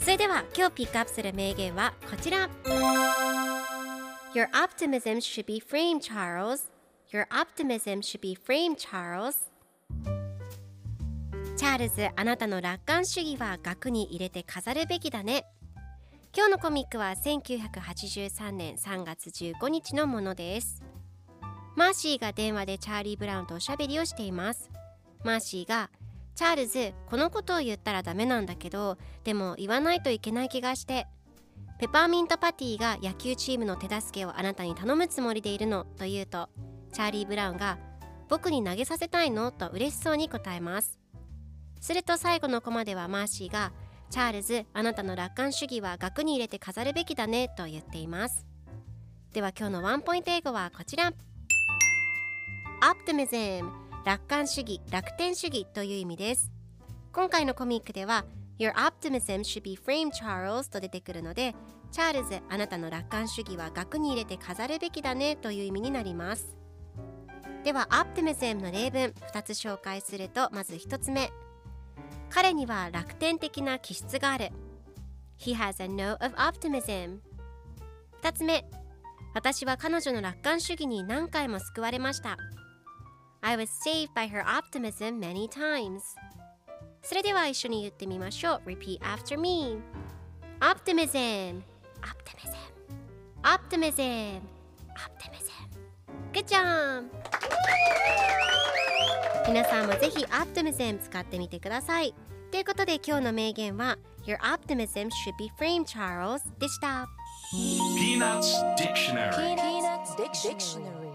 それでは今日ピックアップする名言はこちら Your optimism should be framed, Charles. Your optimism should be framed, Charles. チャールズ、あなたの楽観主義は額に入れて飾るべきだね。今日のコミックは1983年3月15日のものです。マーシーが電話でチャーリー・ブラウンとおしゃべりをしています。マーシーが、チャールズ、このことを言ったらダメなんだけど、でも言わないといけない気がして。ペパーミントパティが野球チームの手助けをあなたに頼むつもりでいるのと言うと、チャーリー・ブラウンが、僕に投げさせたいの？と嬉しそうに答えます。すると最後のコマではマーシーが「チャールズあなたの楽観主義は額に入れて飾るべきだね」と言っていますでは今日のワンポイント英語はこちら Optimism 楽観主義楽天主義という意味です今回のコミックでは Your optimism should be framed Charles と出てくるのでチャールズあなたの楽観主義は額に入れて飾るべきだねという意味になりますでは Optimism の例文2つ紹介するとまず1つ目彼には楽天的な気質がある。He has a note of optimism. 2つ目、私は彼女の楽観主義に何回も救われました。I was saved by her optimism many times. それでは一緒に言ってみましょう。Repeat after me. Optimism. Optimism. Optimism. Optimism. Good job! 皆さんもぜひ Optimism 使ってみてください。ということで今日の名言は Your optimism should be framed, Charles でした。 Peanuts Dictionary Peanuts Dictionary